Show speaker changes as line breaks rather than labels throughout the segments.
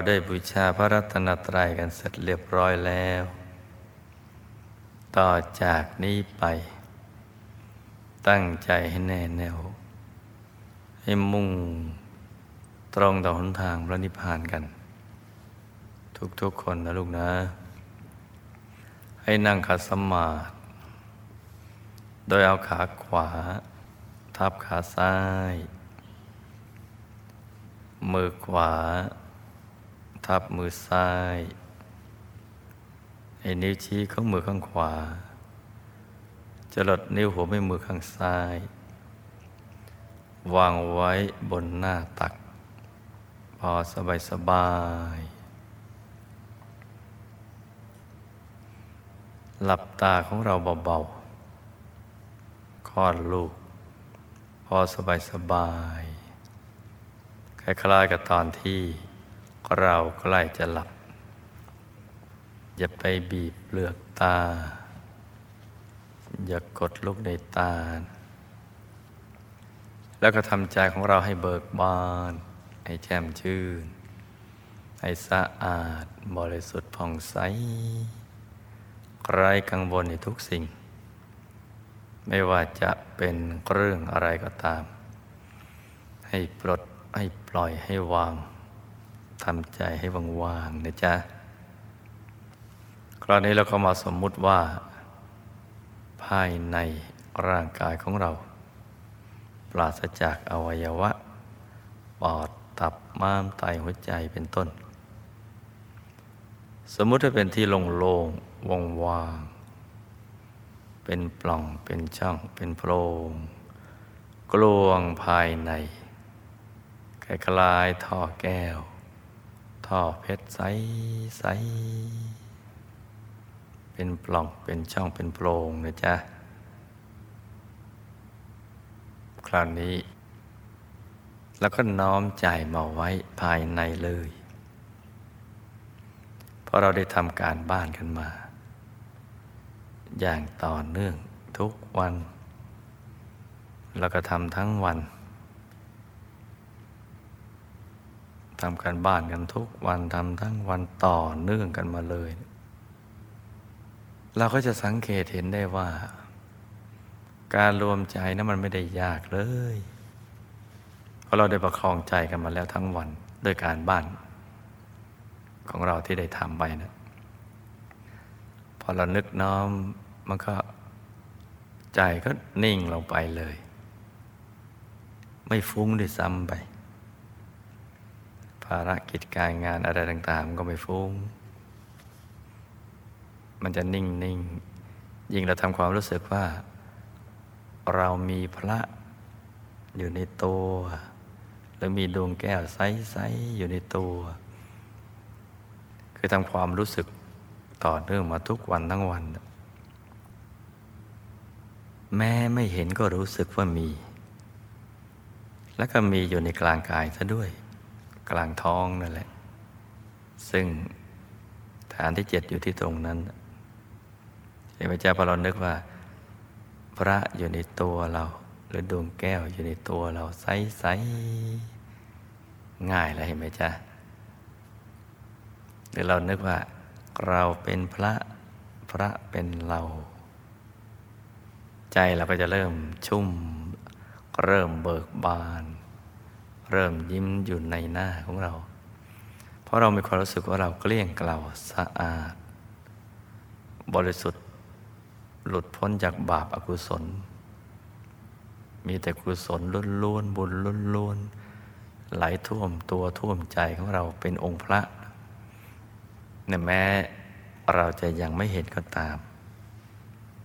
ราได้บูชาพระรัตนตรัยกันเสร็จเรียบร้อยแล้ว ต่อจากนี้ไป ตั้งใจให้แน่แน่วให้มุ่งตรงต่อหนทางพระนิพพานกัน ทุกๆคนนะลูกนะ ให้นั่งขัดสมาธิโดยเอาขาขวา ทับขาซ้าย มือขวา ทับมือซ้ายให้นิ้วชี้ของมือข้างขวาจะลดนิ้วหัวแม่มือข้างซ้าย วางไว้บนหน้าตัก พอสบายสบาย หลับตาของเราเบาๆคลอดลูก พอสบายสบายคล้ายๆกับตอนที่ เราใกล้จะหลับ อย่าไปบีบเปลือกตา อย่ากดลูกในตา แล้วก็ทำใจของเราให้เบิกบาน ให้แจ่มชื่น ให้สะอาดบริสุทธิ์ผ่องใสไร้กังวลในทุกสิ่ง ไม่ว่าจะเป็นเรื่องอะไรก็ตาม ให้ปลดให้ปล่อยให้วาง ทำใจให้ว่างๆนะจ๊ะ คราวนี้เราก็มาสมมุติว่า ภายในร่างกายของเรา ปราศจากอวัยวะ ปอด ตับ ม้าม ไต หัวใจเป็นต้น สมมุติว่าเป็นที่โล่งๆว่างว่าง เป็นปล่อง เป็นช่อง เป็นโพรง กลวงภายในคล้ายๆท่อแก้ว ท่อเพชรใสใสเป็นปล่องเป็นช่องเป็นโพรงนะจ๊ะ คราวนี้ แล้วก็น้อมใจมาไว้ภายในเลยเพราะเราได้ทำการบ้านกันมา อย่างต่อเนื่องทุกวัน แล้วก็ทำทั้งวัน ทำการบ้านกันทุกวันทำทั้งวันต่อเนื่องกันมาเลย เราก็จะสังเกตเห็นได้ว่า การรวมใจนั้นมันไม่ได้ยากเลย เพราะเราได้ประคองใจกันมาแล้วทั้งวันด้วยการบ้าน ของเราที่ได้ทำไปนะพอเรานึกน้อมมันก็ใจก็นิ่งลงไปเลย ไม่ฟุ้งด้วยซ้ำไป ภารกิจการงานอะไรต่างๆ มันก็ไม่ฟุ้ง มันจะนิ่งนิ่งยิ่งเราทำความรู้สึกว่า เรามีพระอยู่ในตัวหรือมีดวงแก้วใสๆอยู่ในตัว คือทำความรู้สึกต่อเนื่องมาทุกวันทั้งวัน แม้ไม่เห็นก็รู้สึกว่ามี แล้วก็มีอยู่ในกลางกายซะด้วย กลางท้องนั่นแหละ ซึ่งฐานที่เจ็ดอยู่ที่ตรงนั้นเห็นไหมเจ้าพอเรานึกว่า พระอยู่ในตัวเรา หรือดวงแก้วอยู่ในตัวเราใสๆง่ายแล้วเห็นไหมจ๊ะหรือเรานึกว่า เราเป็นพระพระเป็นเรา ใจเราก็จะเริ่มชุ่ม เริ่มเบิกบาน เริ่มยิ้มอยู่ในหน้าของเรา เพราะเรามีความรู้สึกว่าเราเกลี้ยงเกลาสะอาด บริสุทธิ์หลุดพ้นจากบาปอากุศล มีแต่กุศลล้วนๆบุญล้วนๆไหลท่วมตัวท่วมใจของเราเป็นองค์พระเนี่ยแม้เราจะยังไม่เห็นก็ตาม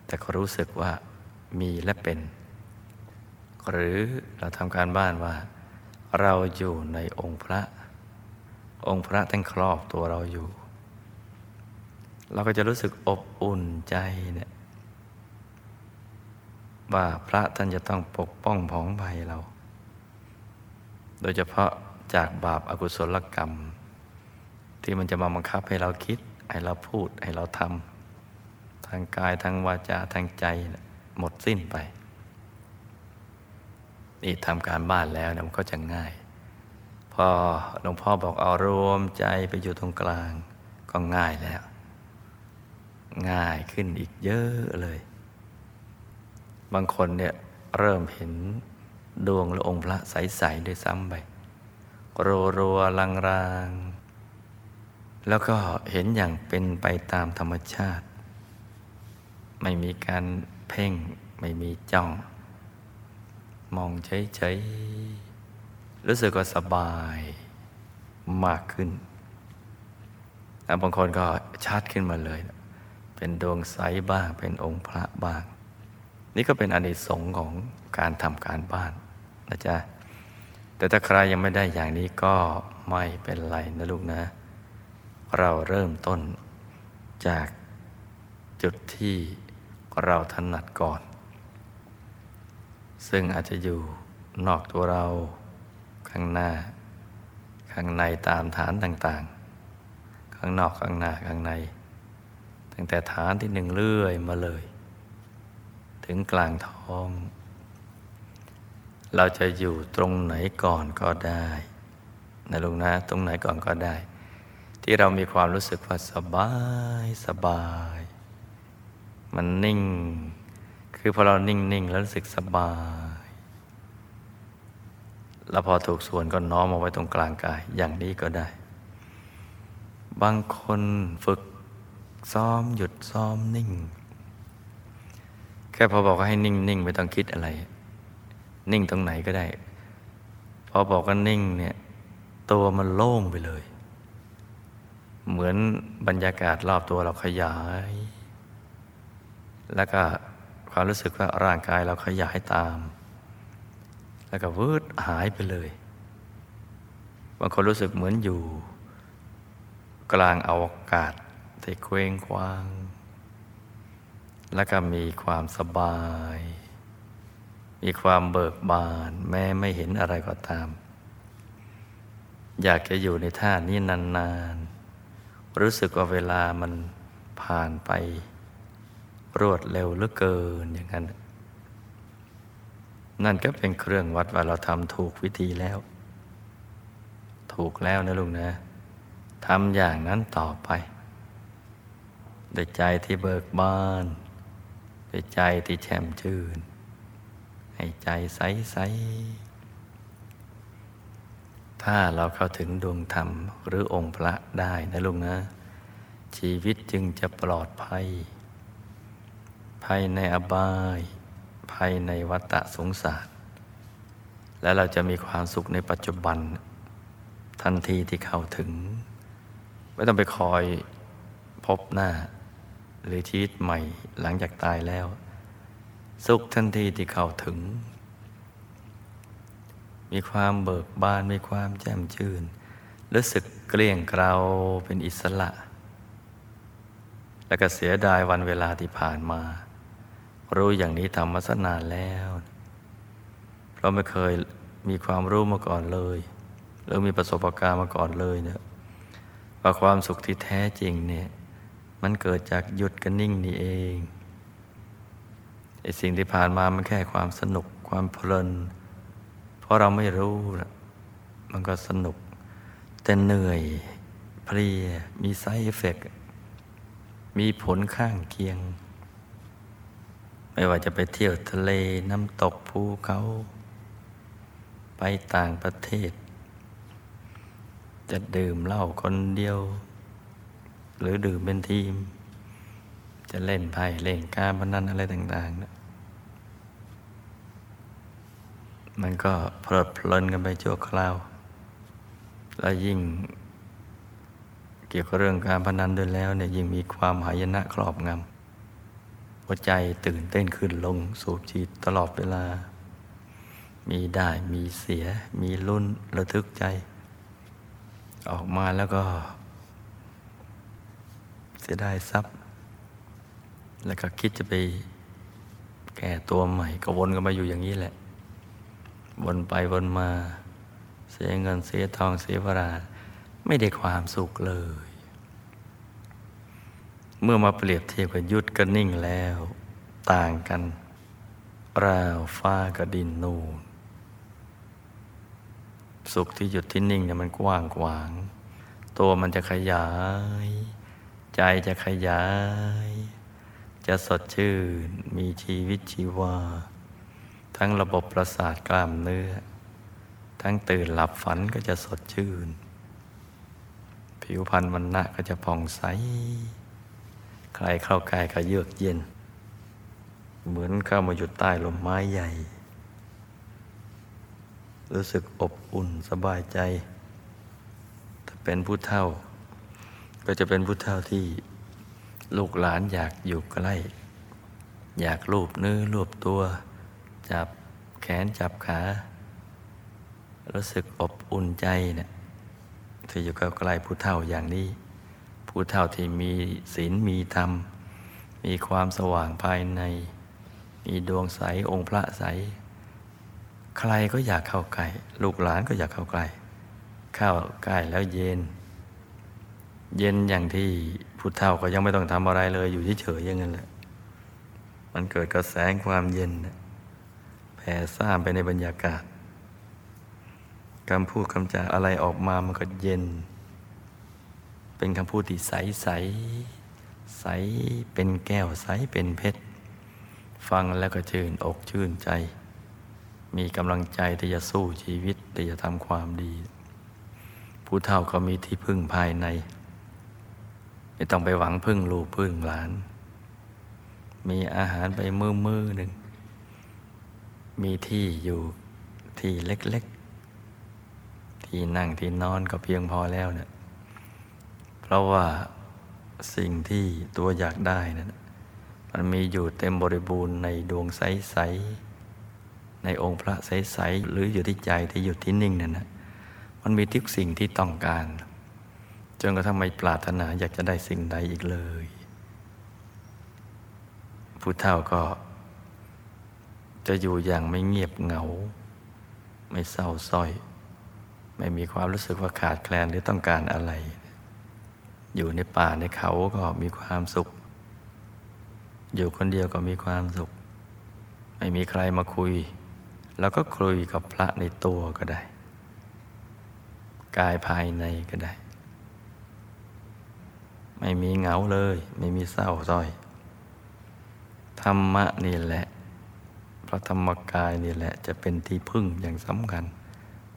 แต่ก็รู้สึกว่ามีและเป็น หรือเราทำการบ้านว่า เราอยู่ในองค์พระ องค์พระท่านครอบตัวเราอยู่ เราก็จะรู้สึกอบอุ่นใจเนี่ยว่าพระท่านจะต้องปกป้องผองภัยเรา โดยเฉพาะจากบาปอากุศลกรรม ที่มันจะมาบังคับให้เราคิด ให้เราพูดให้เราทำทางกายทางวาจาทางใจหมดสิ้นไป นี่ทำการบ้านแล้วมันก็จะง่าย พอหลวงพ่อบอกเอารวมใจไปอยู่ตรงกลาง ก็ง่ายแล้ว ง่ายขึ้นอีกเยอะเลย บางคนเนี่ยเริ่มเห็นดวงและองค์พระใสๆด้วยซ้ำไปรัวรัวลางรางแล้วก็เห็นอย่างเป็นไปตามธรรมชาติ ไม่มีการเพ่ง ไม่มีจ้อง มองเฉยๆรู้สึกว่าสบายมากขึ้นบางคนก็ชัดขึ้นมาเลย เป็นดวงใสบ้าง เป็นองค์พระบ้าง นี่ก็เป็นอนิสงส์ของการทำการบ้านนะจ๊ะ แต่ถ้าใครยังไม่ได้อย่างนี้ก็ไม่เป็นไรนะลูกนะ เราเริ่มต้นจากจุดที่เราถนัดก่อน ซึ่งอาจจะอยู่นอกตัวเรา ข้างหน้า ข้างในตามฐานต่างๆ ข้างนอกข้างหน้าข้างใน ตั้งแต่ฐานที่หนึ่งเลื่อยมาเลย ถึงกลางท้อง เราจะอยู่ตรงไหนก่อนก็ได้นะลุงนะ ตรงไหนก่อนก็ได้ ที่เรามีความรู้สึกว่าสบายสบาย มันนิ่ง คือพอเรานิ่งนิ่งแล้วรู้สึกสบาย แล้วพอถูกส่วนก็น้อมเอาไว้ตรงกลางกาย อย่างนี้ก็ได้ บางคนฝึกซ้อมหยุดซ้อมนิ่ง แค่พอบอกให้นิ่งนิ่งไม่ต้องคิดอะไร นิ่งตรงไหนก็ได้ พอบอกว่านิ่งเนี่ยตัวมันโล่งไปเลย เหมือนบรรยากาศรอบตัวเราขยาย แล้วก็ ความรู้สึกว่าร่างกายเราขยายตาม แล้วก็วืดหายไปเลย บางคนรู้สึกเหมือนอยู่ กลางอวกาศที่เคว้งคว้าง แล้วก็มีความสบาย มีความเบิกบาน แม้ไม่เห็นอะไรก็ตาม อยากจะอยู่ในท่านี้นานๆ รู้สึกว่าเวลามันผ่านไป รวดเร็วเหลือเกินอย่างนั้น นั่นก็เป็นเครื่องวัดว่าเราทำถูกวิธีแล้ว ถูกแล้วนะลุงนะทำอย่างนั้นต่อไปด้วยใจที่เบิกบานด้วยใจที่แช่มชื่น ให้ใจใสใสถ้าเราเข้าถึงดวงธรรมหรือองค์พระได้นะลุงนะ ชีวิตจึงจะปลอดภัย ภัยในอบาย ภัยในวัฏสงสาร และเราจะมีความสุขในปัจจุบัน ทันทีที่เข้าถึง ไม่ต้องไปคอยพบหน้า หรือชีวิตใหม่หลังจากตายแล้ว สุขทันทีที่เข้าถึง มีความเบิกบานมีความแจ่มชื่นรู้สึกเกลี้ยงเกลาเป็นอิสระ และก็เสียดายวันเวลาที่ผ่านมา รู้อย่างนี้ทำมาสนานแล้ว เพราะไม่เคยมีความรู้มาก่อนเลยหรือมีประสบการณ์มาก่อนเลยเนี่ยว่าความสุขที่แท้จริงเนี่ย มันเกิดจากหยุดกันนิ่งนี่เองไอ้สิ่งที่ผ่านมามันแค่ความสนุกความเพลิน เพราะเราไม่รู้มันก็สนุก แต่เหนื่อยเพลียมีไซเอฟเฟกมีผลข้างเคียง ไม่ว่าจะไปเที่ยวทะเลน้ำตกภูเขา ไปต่างประเทศ จะดื่มเหล้าคนเดียว หรือดื่มเป็นทีม จะเล่นไพ่เล่นการพนันอะไรต่างๆนะมันก็เพลิดเพลินกันไปชั่วคราว แล้วยิ่งเกี่ยวกับเรื่องการพนันด้วยแล้วเนี่ยยิ่งมีความหายนะครอบงำ หัวใจตื่นเต้นขึ้นลงสูบฉีดตลอดเวลา มีได้มีเสีย มีลุ้นระทึกใจ ออกมาแล้วก็ เสียดายทรัพย์ แล้วก็คิดจะไปแก่ตัวใหม่ก็วนกันมาอยู่อย่างนี้แหละ วนไปวนมา เสียเงินเสียทองเสียเวลาไม่ได้ความสุขเลย เมื่อมาเปรียบเทียบกับยุดกับนิ่งแล้ว ต่างกัน ราวฟ้ากับดินนูนสุขที่หยุดที่นิ่งเนี่ยมันกว้างขวาง ตัวมันจะขยาย ใจจะขยาย จะสดชื่น มีชีวิตชีวา ทั้งระบบประสาทกล้ามเนื้อ ทั้งตื่นหลับฝันก็จะสดชื่น ผิวพรรณวันณะก็จะผ่องใส ใครเข้าใกล้ก็เยือกเย็น เหมือนเข้ามาอยู่ใต้ลมไม้ใหญ่ รู้สึกอบอุ่นสบายใจ ถ้าเป็นผู้เฒ่า ก็จะเป็นผู้เฒ่าที่ลูกหลานอยากอยู่ใกล้ อยากลูบเนื้อลูบตัว จับแขนจับขา รู้สึกอบอุ่นใจเนี่ยที่อยู่ใกล้ผู้เฒ่าอย่างนี้ ผู้เฒ่าที่มีศีลมีธรรม มีความสว่างภายใน มีดวงใสองค์พระใส ใครก็อยากเข้าใกล้ลูกหลานก็อยากเข้าใกล้เข้าใกล้แล้วเย็น เย็นอย่างที่ผู้เฒ่าก็ยังไม่ต้องทำอะไรเลยอยู่เฉยๆอย่างนั้นแหละมันเกิดกระแสความเย็นแผ่ซ่านไปในบรรยากาศคำพูดคำจาอะไรออกมามันก็เย็น เป็นคำพูดที่ใสใสใสเป็นแก้วใสเป็นเพชร ฟังแล้วก็ชื่นอกชื่นใจ มีกำลังใจที่จะสู้ชีวิตที่จะทำความดี ผู้เฒ่าก็มีที่พึ่งภายใน ไม่ต้องไปหวังพึ่งลูกพึ่งหลาน มีอาหารไปมือมือหนึ่ง มีที่อยู่ที่เล็กๆ ที่นั่งที่นอนก็เพียงพอแล้วเนะี่ย เพราะว่าสิ่งที่ตัวอยากได้นั้นมันมีอยู่เต็มบริบูรณ์ในดวงใสๆในองค์พระใสๆหรืออยู่ที่ใจที่อยู่ที่นิ่งนั่นนะมันมีทุกสิ่งที่ต้องการจนกระทั่งไม่ปรารถนาอยากจะได้สิ่งใดอีกเลยผู้เฒ่าก็จะอยู่อย่างไม่เงียบเหงา ไม่เศร้าส้อย ไม่มีความรู้สึกว่าขาดแคลนหรือต้องการอะไร อยู่ในป่าในเขาก็มีความสุข อยู่คนเดียวก็มีความสุข ไม่มีใครมาคุย แล้วก็คุยกับพระในตัวก็ได้ กายภายในก็ได้ ไม่มีเหงาเลย ไม่มีเศร้าส้อย ธรรมะนี่แหละ พระธรรมกายนี่แหละจะเป็นที่พึ่งอย่างสำคัญ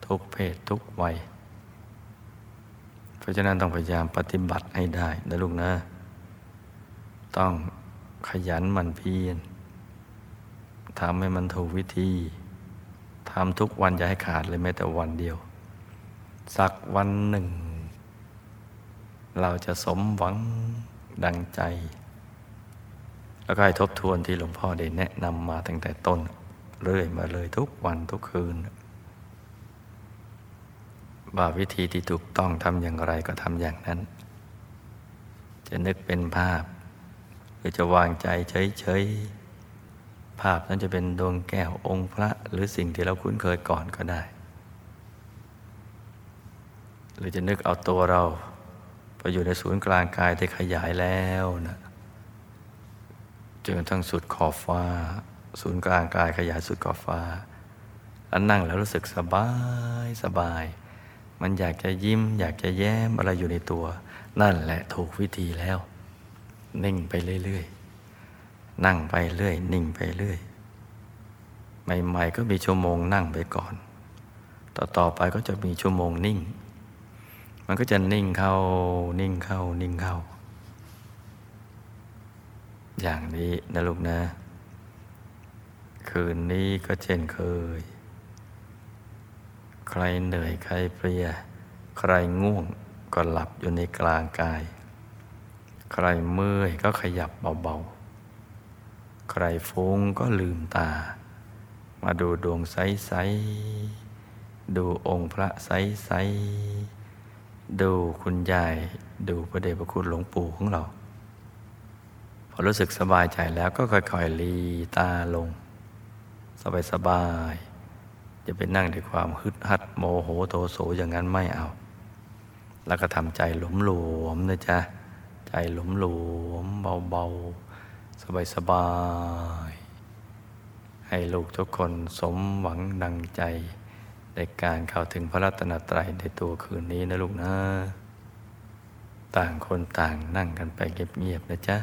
ทุกเพศทุกวัย ราะฉะนั้นต้องพยายามปฏิบัติให้ได้นะลูกนะ ต้องขยันหมันเพียรทำให้มันถูกวิธีทำทุกวันอย่าให้ขาดเลยแม้แต่วันเดียว สักวันหนึ่ง เราจะสมหวังดังใจ แล้วก็ให้ทบทวนที่หลวงพ่อได้แนะนำมาตั้งแต่ต้น เรื่อยมาเลยทุกวันทุกคืน ว่าวิธีที่ถูกต้องทำอย่างไรก็ทำอย่างนั้น จะนึกเป็นภาพหรือจะวางใจเฉยๆ ภาพนั้นจะเป็นดวงแก้วองค์พระหรือสิ่งที่เราคุ้นเคยก่อนก็ได้ หรือจะนึกเอาตัวเราไปอยู่ในศูนย์กลางกายที่ขยายแล้วนะจนทั้งสุดขอบฟ้า ศูนย์กลางกายขยายสุดขอบฟ้าแล้วนั่งแล้วรู้สึกสบายสบาย มันอยากจะยิ้ม อยากจะแย้มอะไรอยู่ในตัว นั่นแหละถูกวิธีแล้ว นิ่งไปเรื่อยๆ นั่งไปเรื่อย นิ่งไปเรื่อย ใหม่ๆก็มีชั่วโมงนั่งไปก่อน ต่อๆไปก็จะมีชั่วโมงนิ่ง มันก็จะนิ่งเข้า นิ่งเข้า นิ่งเข้า อย่างนี้นะลูกนะ คืนนี้ก็เช่นเคย ใครเหนื่อยใครเพลีย ใครง่วงก็หลับอยู่ในกลางกาย ใครเมื่อยก็ขยับเบาๆ ใครฟุ้งก็ลืมตา มาดูดวงใสๆ ดูองค์พระใสๆ ดูคุณยาย ดูพระเดชพระคุณหลวงปู่ของเราพอรู้สึกสบายใจแล้วก็ค่อยๆลีตาลง สบายๆ จะไปนั่งด้วยความฮึดฮัดโมโหโทโสอย่างนั้นไม่เอา แล้วก็ทำใจหลวมหลวมนะจ๊ะ ใจหลวมหลวมเบาๆ สบายๆ ให้ลูกทุกคนสมหวังดังใจในในการเข้าถึงพระรัตนตรัยในตัวคืนนี้นะลูกนะ ต่างคนต่างนั่งกันไปเงียบๆนะจ๊ะ